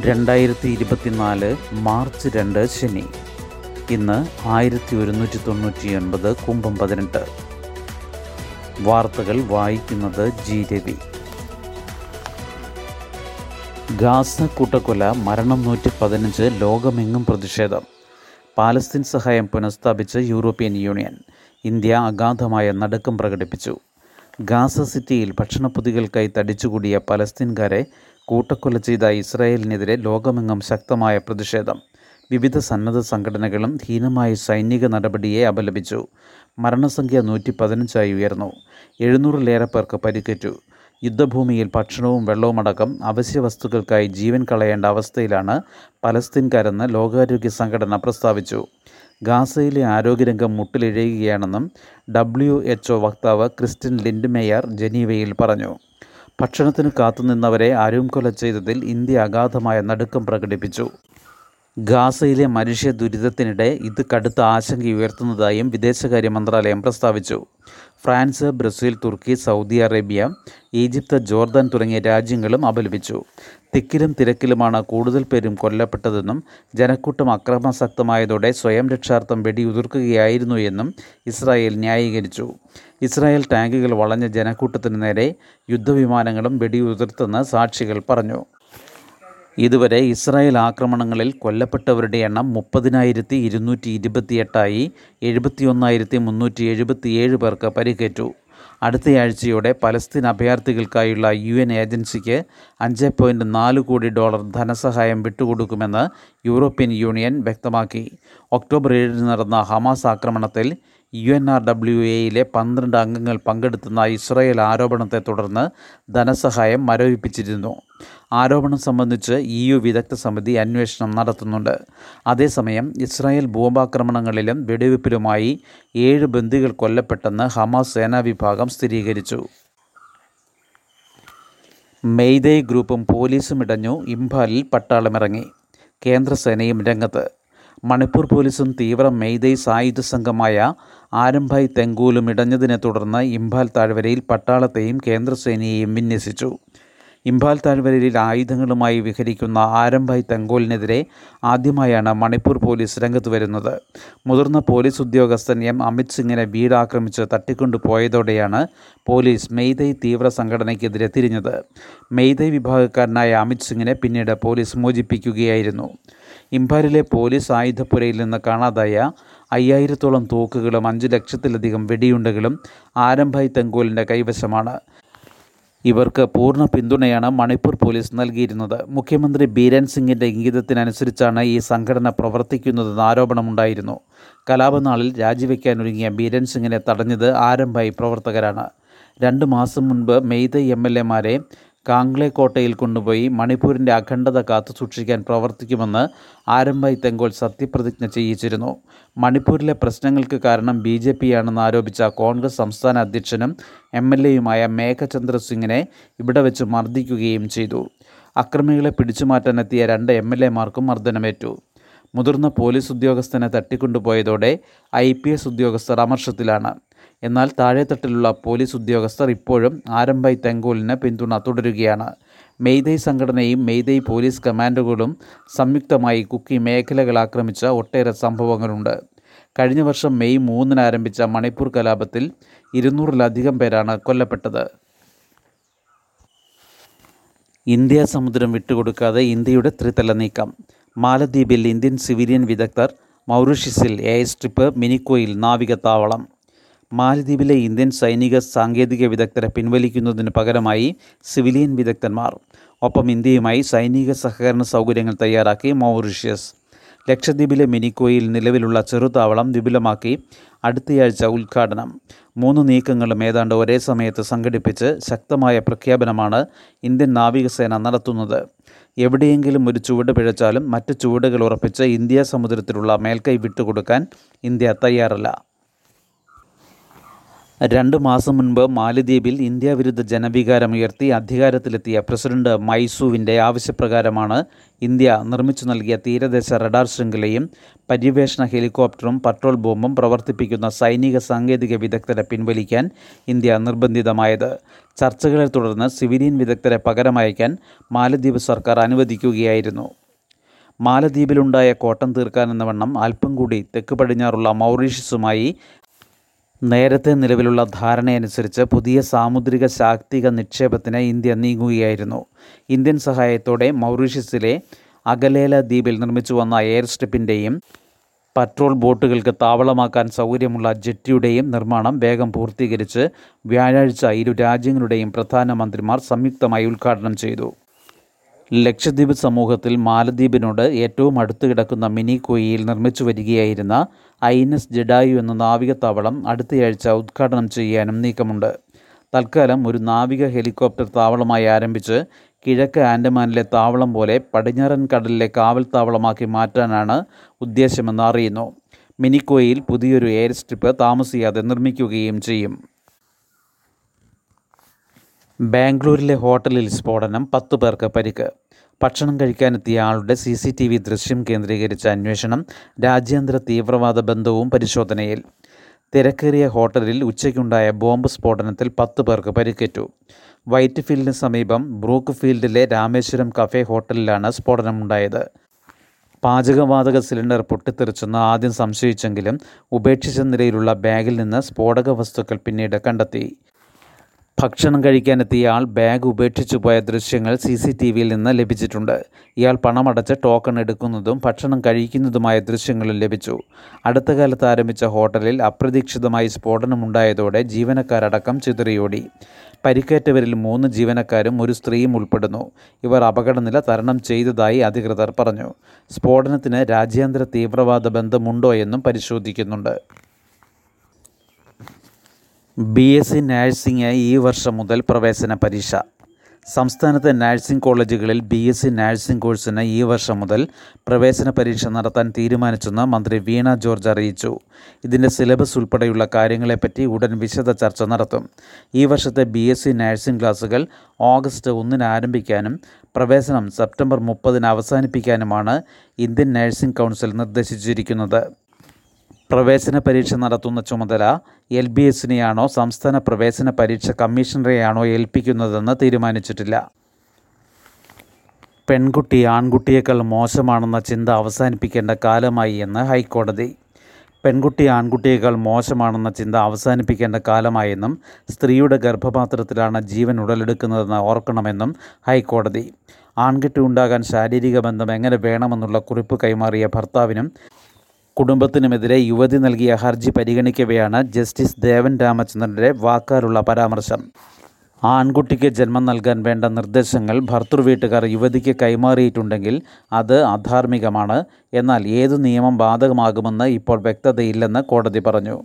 രണ്ടായിരത്തി ഇരുപത്തിനാല് മാർച്ച് രണ്ട് ശനി. ഇന്ന് ആയിരത്തി ഒരുന്നൂറ്റി തൊണ്ണൂറ്റി ഒൻപത് കുംഭം പതിനെട്ട്. വാർത്തകൾ വായിക്കുന്നത് ജി രവി. ഗാസ കൂട്ടക്കൊല മരണം നൂറ്റി പതിനഞ്ച് ലോകമെങ്ങും പ്രതിഷേധം. പാലസ്തീൻ സഹായം പുനഃസ്ഥാപിച്ച് യൂറോപ്യൻ യൂണിയൻ. ഇന്ത്യ അഗാധമായ നടുക്കം പ്രകടിപ്പിച്ചു. ഗാസ സിറ്റിയിൽ ഭക്ഷണപ്പൊതികൾക്കായി തടിച്ചുകൂടിയ പലസ്തീൻകാരെ കൂട്ടക്കൊല ചെയ്ത ഇസ്രായേലിനെതിരെ ലോകമെങ്ങും ശക്തമായ പ്രതിഷേധം. വിവിധ സന്നദ്ധ സംഘടനകളും ഹീനമായ സൈനിക നടപടിയെ അപലപിച്ചു. മരണസംഖ്യ നൂറ്റി പതിനഞ്ചായി ഉയർന്നു. എഴുന്നൂറിലേറെ പേർക്ക് പരിക്കേറ്റു. യുദ്ധഭൂമിയിൽ ഭക്ഷണവും വെള്ളവുമടക്കം അവശ്യ വസ്തുക്കൾക്കായി ജീവൻ കളയേണ്ട അവസ്ഥയിലാണ് പലസ്തീൻകാരെന്ന് ലോകാരോഗ്യ സംഘടന പ്രസ്താവിച്ചു. ഗാസയിലെ ആരോഗ്യരംഗം മുട്ടിലിഴയുകയാണെന്നും ഡബ്ല്യു എച്ച് ഒ വക്താവ് ക്രിസ്റ്റിൻ ലിൻഡ്മേയർ ജനീവയിൽ പറഞ്ഞു. ഭക്ഷണത്തിന് കാത്തുനിന്നവരെ അരുംകൊല ചെയ്തതിൽ ഇന്ത്യ അഗാധമായ നടുക്കം പ്രകടിപ്പിച്ചു ഗാസയിലെ മനുഷ്യ ദുരിതത്തിനിടെ ഇത് കടുത്ത ആശങ്ക ഉയർത്തുന്നതായും വിദേശകാര്യ മന്ത്രാലയം പ്രസ്താവിച്ചു. ഫ്രാൻസ് ബ്രസീൽ തുർക്കി സൗദി അറേബ്യ ഈജിപ്ത് ജോർദാൻ തുടങ്ങിയ രാജ്യങ്ങളും അപലപിച്ചു. തിക്കിലും തിരക്കിലുമാണ് കൂടുതൽ പേരും കൊല്ലപ്പെട്ടതെന്നും ജനക്കൂട്ടം അക്രമാസക്തമായതോടെ സ്വയം രക്ഷാർത്ഥം വെടിയുതിർക്കുകയായിരുന്നു എന്നും ഇസ്രായേൽ ന്യായീകരിച്ചു. ഇസ്രായേൽ ടാങ്കുകൾ വളഞ്ഞ ജനക്കൂട്ടത്തിനു നേരെ യുദ്ധവിമാനങ്ങളും വെടിയുതിർത്തെന്ന് സാക്ഷികൾ പറഞ്ഞു. ഇതുവരെ ഇസ്രായേൽ ആക്രമണങ്ങളിൽ കൊല്ലപ്പെട്ടവരുടെ എണ്ണം മുപ്പതിനായിരത്തി ഇരുന്നൂറ്റി ഇരുപത്തിയെട്ടായി എഴുപത്തിയൊന്നായിരത്തി മുന്നൂറ്റി എഴുപത്തിയേഴ് പേർക്ക് പരിക്കേറ്റു. അടുത്തയാഴ്ചയോടെ പലസ്തീൻ അഭയാർത്ഥികൾക്കായുള്ള യു എൻ ഏജൻസിക്ക് അഞ്ച് പോയിന്റ് നാല് കോടി ഡോളർ ധനസഹായം വിട്ടുകൊടുക്കുമെന്ന് യൂറോപ്യൻ യൂണിയൻ വ്യക്തമാക്കി. ഒക്ടോബർ ഏഴിന് നടന്ന ഹമാസ് ആക്രമണത്തിൽ യു എൻ ആർ ഡബ്ല്യു എയിലെ പന്ത്രണ്ട് അംഗങ്ങൾ പങ്കെടുത്തുന്ന ഇസ്രയേൽ ആരോപണത്തെ തുടർന്ന് ധനസഹായം മരവിപ്പിച്ചിരുന്നു. ആരോപണം സംബന്ധിച്ച് ഇ യു വിദഗ്ധ സമിതി അന്വേഷണം നടത്തുന്നുണ്ട്. അതേസമയം ഇസ്രായേൽ ബോംബാക്രമണങ്ങളിലും വെടിവെപ്പിലുമായി ഏഴ് ബന്ദികൾ കൊല്ലപ്പെട്ടെന്ന് ഹമാസ് സേനാ വിഭാഗം സ്ഥിരീകരിച്ചു. മെയ്തേ ഗ്രൂപ്പും പോലീസും ഇടഞ്ഞു ഇംഫാലിൽ പട്ടാളമിറങ്ങി. കേന്ദ്രസേനയും രംഗത്ത് മണിപ്പൂർ പോലീസും തീവ്ര മെയ്തൈ സായുധ സംഘമായ ആരംഭായ് തെങ്കൂലും ഇടഞ്ഞതിനെ തുടർന്ന് ഇംഫാൽ താഴ്വരയിൽ പട്ടാളത്തെയും കേന്ദ്രസേനയെയും വിന്യസിച്ചു. ഇംഫാൽ താഴ്വരയിൽ ആയുധങ്ങളുമായി വിഹരിക്കുന്ന ആരംഭായ് തെങ്കോലിനെതിരെ ആദ്യമായാണ് മണിപ്പൂർ പോലീസ് രംഗത്ത് വരുന്നത്. മുതിർന്ന പോലീസ് ഉദ്യോഗസ്ഥൻ എം. അമിത് സിംഗിനെ വീടാക്രമിച്ച് തട്ടിക്കൊണ്ടുപോയതോടെയാണ് പോലീസ് മെയ്തൈ തീവ്ര സംഘടനയ്ക്കെതിരെ തിരിഞ്ഞത്. മെയ്തൈ വിഭാഗക്കാരനായ അമിത് സിംഗിനെ പിന്നീട് പോലീസ് മോചിപ്പിക്കുകയായിരുന്നു. ഇംഫാലിലെ പോലീസ് ആയുധപ്പുരയിൽ നിന്ന് കാണാതായ അയ്യായിരത്തോളം തോക്കുകളും അഞ്ച് ലക്ഷത്തിലധികം വെടിയുണ്ടകളും ആരംഭായ് തെങ്കോലിന്റെ കൈവശമാണ്. ഇവർക്ക് പൂർണ പിന്തുണയാണ് മണിപ്പൂർ പോലീസ് നൽകിയിരുന്നത്. മുഖ്യമന്ത്രി ബീരൻ സിംഗിന്റെ ഇംഗിതത്തിനനുസരിച്ചാണ് ഈ സംഘടന പ്രവർത്തിക്കുന്നതെന്ന് ആരോപണമുണ്ടായിരുന്നു. കലാപനാളിൽ രാജിവെക്കാനൊരുങ്ങിയ ബീരൻ സിംഗിനെ തടഞ്ഞത് ആരംഭായി പ്രവർത്തകരാണ്. രണ്ട് മാസം മുൻപ് മെയ്തൈ എം എൽ എമാരെ കാംഗ്ലെ കോട്ടയിൽ കൊണ്ടുപോയി മണിപ്പൂരിന്റെ അഖണ്ഡത കാത്തു സൂക്ഷിക്കാൻ പ്രവർത്തിക്കുമെന്ന് ആരംഭായി തെങ്കോൾ സത്യപ്രതിജ്ഞ ചെയ്യിച്ചിരുന്നു. മണിപ്പൂരിലെ പ്രശ്നങ്ങൾക്ക് കാരണം ബി ജെ പി ആണെന്ന് ആരോപിച്ച കോൺഗ്രസ് സംസ്ഥാന അധ്യക്ഷനും എം എൽ എയുമായ മേഘചന്ദ്ര സിംഗിനെ ഇവിടെ വെച്ച് മർദ്ദിക്കുകയും ചെയ്തു. അക്രമികളെ പിടിച്ചുമാറ്റാനെത്തിയ രണ്ട് എം എൽ എമാർക്കും മർദ്ദനമേറ്റു. മുതിർന്ന പോലീസ് ഉദ്യോഗസ്ഥനെ തട്ടിക്കൊണ്ടുപോയതോടെ ഐ പി എസ് ഉദ്യോഗസ്ഥർ അമർഷത്തിലാണ്. എന്നാൽ താഴെത്തട്ടിലുള്ള പോലീസ് ഉദ്യോഗസ്ഥർ ഇപ്പോഴും ആരംഭായ് തെങ്കോലിന് പിന്തുണ തുടരുകയാണ്. മെയ്തൈ സംഘടനയും മെയ്തൈ പോലീസ് കമാൻഡുകളും സംയുക്തമായി കുക്കി മേഖലകൾ ആക്രമിച്ച ഒട്ടേറെ സംഭവങ്ങളുണ്ട്. കഴിഞ്ഞ വർഷം മെയ് മൂന്നിന് ആരംഭിച്ച മണിപ്പൂർ കലാപത്തിൽ ഇരുന്നൂറിലധികം പേരാണ് കൊല്ലപ്പെട്ടത്. ഇന്ത്യ സമുദ്രം വിട്ടുകൊടുക്കാതെ ഇന്ത്യയുടെ ത്രിതല നീക്കം. മാലദ്വീപിൽ ഇന്ത്യൻ സിവിലിയൻ വിദഗ്ധർ മൗറീഷ്യസിൽ എയർ സ്ട്രിപ്പ് മിനിക്കോയിൽ നാവിക താവളം മാലദ്വീപിലെ ഇന്ത്യൻ സൈനിക സാങ്കേതിക വിദഗ്ധരെ പിൻവലിക്കുന്നതിന് പകരമായി സിവിലിയൻ വിദഗ്ധന്മാർ ഒപ്പം ഇന്ത്യയുമായി സൈനിക സഹകരണ സൗകര്യങ്ങൾ തയ്യാറാക്കി മൗറീഷ്യസ്. ലക്ഷദ്വീപിലെ മിനിക്കോയിൽ നിലവിലുള്ള ചെറുതാവളം വിപുലമാക്കി അടുത്തയാഴ്ച ഉദ്ഘാടനം. മൂന്ന് നീക്കങ്ങളും ഏതാണ്ട് ഒരേ സമയത്ത് സംഘടിപ്പിച്ച് ശക്തമായ പ്രഖ്യാപനമാണ് ഇന്ത്യൻ നാവികസേന നടത്തുന്നത്. എവിടെയെങ്കിലും ഒരു ചുവട് പിഴച്ചാലും മറ്റ് ചുവടുകൾ ഉറപ്പിച്ച് ഇന്ത്യ സമുദ്രത്തിലുള്ള മേൽക്കൈ വിട്ടുകൊടുക്കാൻ ഇന്ത്യ തയ്യാറല്ല. രണ്ട് മാസം മുൻപ് മാലദ്വീപിൽ ഇന്ത്യ വിരുദ്ധ ജനവികാരമുയർത്തി അധികാരത്തിലെത്തിയ പ്രസിഡന്റ് മൈസൂവിന്റെ ആവശ്യപ്രകാരമാണ് ഇന്ത്യ നിർമ്മിച്ചു നൽകിയ തീരദേശ റഡാർ ശൃംഖലയും പര്യവേഷണ ഹെലികോപ്റ്ററും പട്രോൾ ബോംബും പ്രവർത്തിപ്പിക്കുന്ന സൈനിക സാങ്കേതിക വിദഗ്ധരെ പിൻവലിക്കാൻ ഇന്ത്യ നിർബന്ധിതമായത്. ചർച്ചകളെ തുടർന്ന് സിവിലിയൻ വിദഗ്ധരെ പകരമയക്കാൻ മാലദ്വീപ് സർക്കാർ അനുവദിക്കുകയായിരുന്നു. മാലദ്വീപിലുണ്ടായ കോട്ടം തീർക്കാനെന്ന വണ്ണം അല്പം കൂടി തെക്ക് പടിഞ്ഞാറുള്ള മൗറീഷ്യസുമായി നേരത്തെ നിലവിലുള്ള ധാരണയനുസരിച്ച് പുതിയ സാമുദ്രിക ശാക്തിക നിക്ഷേപത്തിന് ഇന്ത്യ നീങ്ങുകയായിരുന്നു. ഇന്ത്യൻ സഹായത്തോടെ മൗറീഷ്യസിലെ അഗലേല ദ്വീപിൽ നിർമ്മിച്ചു വന്ന എയർ സ്ട്രിപ്പിന്റെയും പട്രോൾ ബോട്ടുകൾക്ക് താവളമാക്കാൻ സൗകര്യമുള്ള ജെറ്റിയുടെയും നിർമ്മാണം വേഗം പൂർത്തീകരിച്ച് വ്യാഴാഴ്ച ഇരു രാജ്യങ്ങളുടെയും പ്രധാനമന്ത്രിമാർ സംയുക്തമായി ഉദ്ഘാടനം ചെയ്തു. ലക്ഷദ്വീപ് സമൂഹത്തിൽ മാലദ്വീപിനോട് ഏറ്റവും അടുത്ത് കിടക്കുന്ന മിനി കൊയ്യിൽ നിർമ്മിച്ചു വരികയായിരുന്ന ഐ എൻ എസ് ജഡായു എന്ന നാവികത്താവളം അടുത്തയാഴ്ച ഉദ്ഘാടനം ചെയ്യാനും നീക്കമുണ്ട്. തൽക്കാലം ഒരു നാവിക ഹെലികോപ്റ്റർ താവളമായി ആരംഭിച്ച് കിഴക്ക് ആൻഡമാനിലെ താവളം പോലെ പടിഞ്ഞാറൻ കടലിലെ കാവൽ താവളമാക്കി മാറ്റാനാണ് ഉദ്ദേശമെന്ന് അറിയുന്നു. മിനിക്കോയിൽ പുതിയൊരു എയർ സ്ട്രിപ്പ് താമസിയാതെ നിർമ്മിക്കുകയും ചെയ്യും. ബാംഗ്ലൂരിലെ ഹോട്ടലിൽ സ്ഫോടനം പത്തു പേർക്ക് പരിക്ക്. ഭക്ഷണം കഴിക്കാനെത്തിയ ആളുടെ സി സി ടി വി ദൃശ്യം കേന്ദ്രീകരിച്ച അന്വേഷണം രാജ്യാന്തര തീവ്രവാദ ബന്ധവും പരിശോധനയിൽ. തിരക്കേറിയ ഹോട്ടലിൽ ഉച്ചയ്ക്കുണ്ടായ ബോംബ് സ്ഫോടനത്തിൽ പത്ത് പേർക്ക് പരിക്കേറ്റു. വൈറ്റ് ഫീൽഡിന് സമീപം ബ്രൂക്ക് ഫീൽഡിലെ രാമേശ്വരം കഫേ ഹോട്ടലിലാണ് സ്ഫോടനമുണ്ടായത്. പാചകവാതക സിലിണ്ടർ പൊട്ടിത്തെറിച്ചെന്ന് ആദ്യം സംശയിച്ചെങ്കിലും ഉപേക്ഷിച്ച നിലയിലുള്ള ബാഗിൽ നിന്ന് സ്ഫോടക വസ്തുക്കൾ പിന്നീട് കണ്ടെത്തി. ഭക്ഷണം കഴിക്കാനെത്തിയ ആൾ ബാഗ് ഉപേക്ഷിച്ചു പോയ ദൃശ്യങ്ങൾ സി സി ടി വിയിൽ നിന്ന് ലഭിച്ചിട്ടുണ്ട്. ഇയാൾ പണമടച്ച് ടോക്കൺ എടുക്കുന്നതും ഭക്ഷണം കഴിക്കുന്നതുമായ ദൃശ്യങ്ങളും ലഭിച്ചു. അടുത്ത കാലത്ത് ആരംഭിച്ച ഹോട്ടലിൽ അപ്രതീക്ഷിതമായി സ്ഫോടനമുണ്ടായതോടെ ജീവനക്കാരടക്കം ചിതറിയോടി. പരിക്കേറ്റവരിൽ മൂന്ന് ജീവനക്കാരും ഒരു സ്ത്രീയും ഉൾപ്പെടുന്നു. ഇവർ അപകടനില തരണം ചെയ്തതായി അധികൃതർ പറഞ്ഞു. സ്ഫോടനത്തിന് രാജ്യാന്തര തീവ്രവാദ ബന്ധമുണ്ടോ എന്നും പരിശോധിക്കുന്നുണ്ട്. ബി എസ് സി നഴ്സിംഗ് ഈ വർഷം മുതൽ പ്രവേശന പരീക്ഷ. സംസ്ഥാനത്തെ നഴ്സിംഗ് കോളേജുകളിൽ ബി എസ് സി നഴ്സിംഗ് കോഴ്സിന് ഈ വർഷം മുതൽ പ്രവേശന പരീക്ഷ നടത്താൻ തീരുമാനിച്ചെന്ന് മന്ത്രി വീണ ജോർജ് അറിയിച്ചു. ഇതിന്റെ സിലബസ് ഉൾപ്പെടെയുള്ള കാര്യങ്ങളെപ്പറ്റി ഉടൻ വിശദ ചർച്ച നടത്തും. ഈ വർഷത്തെ ബി എസ് സി നഴ്സിംഗ് ക്ലാസുകൾ ഓഗസ്റ്റ് ഒന്നിന് ആരംഭിക്കാനും പ്രവേശനം സെപ്റ്റംബർ മുപ്പതിന് അവസാനിപ്പിക്കാനുമാണ് ഇന്ത്യൻ നഴ്സിംഗ് കൗൺസിൽ നിർദ്ദേശിച്ചിരിക്കുന്നത്. പ്രവേശന പരീക്ഷ നടത്തുന്ന ചുമതല എൽ ബി എസിനെയാണോ സംസ്ഥാന പ്രവേശന പരീക്ഷ കമ്മീഷണറെയാണോ ഏൽപ്പിക്കുന്നതെന്ന് തീരുമാനിച്ചിട്ടില്ല. പെൺകുട്ടി ആൺകുട്ടിയേക്കാൾ മോശമാണെന്ന ചിന്ത അവസാനിപ്പിക്കേണ്ട കാലമായി എന്ന് ഹൈക്കോടതി. പെൺകുട്ടി ആൺകുട്ടിയേക്കാൾ മോശമാണെന്ന ചിന്ത അവസാനിപ്പിക്കേണ്ട കാലമായെന്നും സ്ത്രീയുടെ ഗർഭപാത്രത്തിലാണ് ജീവൻ ഉടലെടുക്കുന്നതെന്ന് ഓർക്കണമെന്നും ഹൈക്കോടതി. ആൺകുട്ടി ഉണ്ടാകാൻ ശാരീരിക ബന്ധം എങ്ങനെ വേണമെന്നുള്ള കുറിപ്പ് കൈമാറിയ ഭർത്താവിനും കുടുംബത്തിനുമെതിരെ യുവതി നൽകിയ ഹർജി പരിഗണിക്കവെയാണ് ജസ്റ്റിസ് ദേവൻ രാമചന്ദ്രന്റെ വാക്കാലുള്ള പരാമർശം. ആൺകുട്ടിക്ക് ജന്മം നൽകാൻ വേണ്ട നിർദ്ദേശങ്ങൾ ഭർത്തൃവീട്ടുകാർ യുവതിക്ക് കൈമാറിയിട്ടുണ്ടെങ്കിൽ അത് അധാർമികമാണ്. എന്നാൽ ഏതു നിയമം ബാധകമാകുമെന്ന് ഇപ്പോൾ വ്യക്തതയില്ലെന്ന് കോടതി പറഞ്ഞു.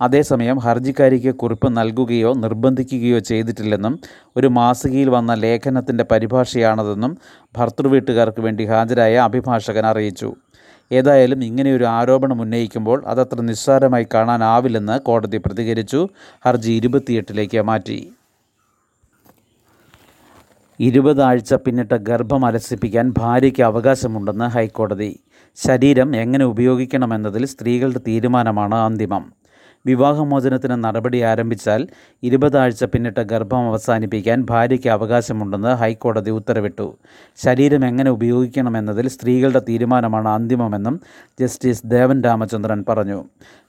അതേസമയം ഹർജിക്കാരിക്ക് കുറിപ്പ് നൽകുകയോ നിർബന്ധിക്കുകയോ ചെയ്തിട്ടില്ലെന്നും ഒരു മാസികയിൽ വന്ന ലേഖനത്തിന്റെ പരിഭാഷയാണതെന്നും ഭർത്തൃവീട്ടുകാർക്ക് വേണ്ടി ഹാജരായ അഭിഭാഷകൻ അറിയിച്ചു. ഏതായാലും ഇങ്ങനെയൊരു ആരോപണം ഉന്നയിക്കുമ്പോൾ അതത്ര നിസ്സാരമായി കാണാനാവില്ലെന്ന് കോടതി പ്രതികരിച്ചു. ഹർജി ഇരുപത്തിയെട്ടിലേക്ക് മാറ്റി. ഇരുപതാഴ്ച പിന്നിട്ട ഗർഭം അലസിപ്പിക്കാൻ ഭാര്യയ്ക്ക് അവകാശമുണ്ടെന്ന് ഹൈക്കോടതി. ശരീരം എങ്ങനെ ഉപയോഗിക്കണമെന്നതിൽ സ്ത്രീകളുടെ തീരുമാനമാണ് അന്തിമം. വിവാഹമോചനത്തിന് നടപടി ആരംഭിച്ചാൽ ഇരുപതാഴ്ച പിന്നിട്ട ഗർഭം അവസാനിപ്പിക്കാൻ ഭാര്യയ്ക്ക് അവകാശമുണ്ടെന്ന് ഹൈക്കോടതി ഉത്തരവിട്ടു. ശരീരം എങ്ങനെ ഉപയോഗിക്കണമെന്നതിൽ സ്ത്രീകളുടെ തീരുമാനമാണ് അന്തിമമെന്നും ജസ്റ്റിസ് ദേവൻ രാമചന്ദ്രൻ പറഞ്ഞു.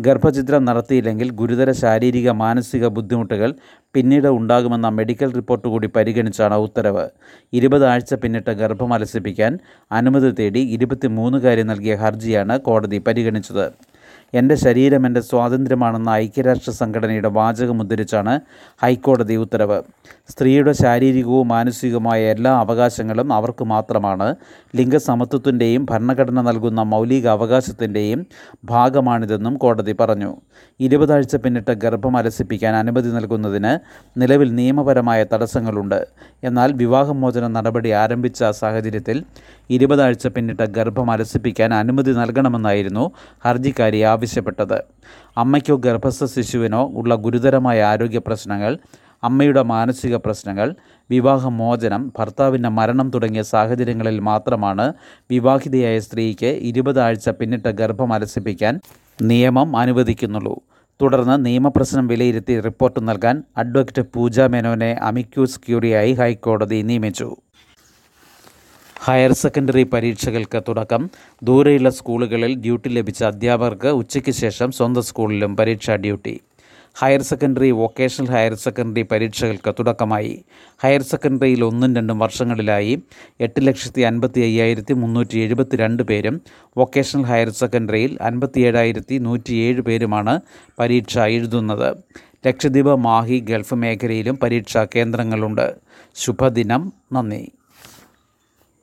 ഗർഭചിത്രം നടത്തിയില്ലെങ്കിൽ ഗുരുതര ശാരീരിക മാനസിക ബുദ്ധിമുട്ടുകൾ പിന്നീട് ഉണ്ടാകുമെന്ന മെഡിക്കൽ റിപ്പോർട്ട് കൂടി പരിഗണിച്ചാണ് ഉത്തരവ്. ഇരുപതാഴ്ച പിന്നിട്ട് ഗർഭം അലസിപ്പിക്കാൻ അനുമതി തേടി ഇരുപത്തിമൂന്നുകാരി നൽകിയ ഹർജിയാണ് കോടതി പരിഗണിച്ചത്. എന്റെ ശരീരം എന്റെ സ്വാതന്ത്ര്യമാണെന്ന ഐക്യരാഷ്ട്ര സംഘടനയുടെ വാചകം ഉദ്ധരിച്ചാണ് ഹൈക്കോടതി ഉത്തരവ്. സ്ത്രീയുടെ ശാരീരികവും മാനസികവുമായ എല്ലാ അവകാശങ്ങളും അവർക്ക് മാത്രമാണ്. ലിംഗസമത്വത്തിന്റെയും ഭരണഘടന നൽകുന്ന മൗലിക അവകാശത്തിന്റെയും ഭാഗമാണിതെന്നും കോടതി പറഞ്ഞു. ഇരുപതാഴ്ച പിന്നിട്ട് ഗർഭം അലസിപ്പിക്കാൻ അനുമതി നൽകുന്നതിന് നിലവിൽ നിയമപരമായ തടസ്സങ്ങളുണ്ട്. എന്നാൽ വിവാഹമോചന നടപടി ആരംഭിച്ച സാഹചര്യത്തിൽ ഇരുപതാഴ്ച പിന്നിട്ട ഗർഭം അലസിപ്പിക്കാൻ അനുമതി നൽകണമെന്നായിരുന്നു ഹർജിക്കാരി ആവശ്യപ്പെട്ടത്. അമ്മയ്ക്കോ ഗർഭസ്ഥ ശിശുവിനോ ഉള്ള ഗുരുതരമായ ആരോഗ്യ പ്രശ്നങ്ങൾ അമ്മയുടെ മാനസിക പ്രശ്നങ്ങൾ വിവാഹമോചനം ഭർത്താവിന്റെ മരണം തുടങ്ങിയ സാഹചര്യങ്ങളിൽ മാത്രമാണ് വിവാഹിതയായ സ്ത്രീക്ക് ഇരുപതാഴ്ച പിന്നിട്ട ഗർഭം അലസിപ്പിക്കാൻ നിയമം അനുവദിക്കുന്നുള്ളൂ. തുടർന്ന് നിയമപ്രശ്നം വിലയിരുത്തി റിപ്പോർട്ട് നൽകാൻ അഡ്വക്കേറ്റ് പൂജ മേനോനെ അമിക്യൂസ് ക്യൂറിയായി ഹൈക്കോടതി നിയമിച്ചു. ഹയർ സെക്കൻഡറി പരീക്ഷകൾക്ക് തുടക്കം. ദൂരെയുള്ള സ്കൂളുകളിൽ ഡ്യൂട്ടി ലഭിച്ച അധ്യാപകർക്ക് ഉച്ചയ്ക്ക് ശേഷം സ്വന്തം സ്കൂളിലും പരീക്ഷാ duty. Higher secondary vocational higher secondary പരീക്ഷകൾക്ക് തുടക്കമായി. ഹയർ സെക്കൻഡറിയിൽ ഒന്നും രണ്ടും വർഷങ്ങളിലായി. എട്ട് ലക്ഷത്തി അൻപത്തി അയ്യായിരത്തി മുന്നൂറ്റി എഴുപത്തി രണ്ട് പേരും വൊക്കേഷണൽ ഹയർ സെക്കൻഡറിയിൽ അൻപത്തി ഏഴായിരത്തി നൂറ്റിയേഴ് പേരുമാണ് പരീക്ഷ എഴുതുന്നത്. ലക്ഷദ്വീപ് മാഹി ഗൾഫ് മേഖലയിലും പരീക്ഷാ കേന്ദ്രങ്ങളുണ്ട്. ശുഭദിനം. നന്ദി.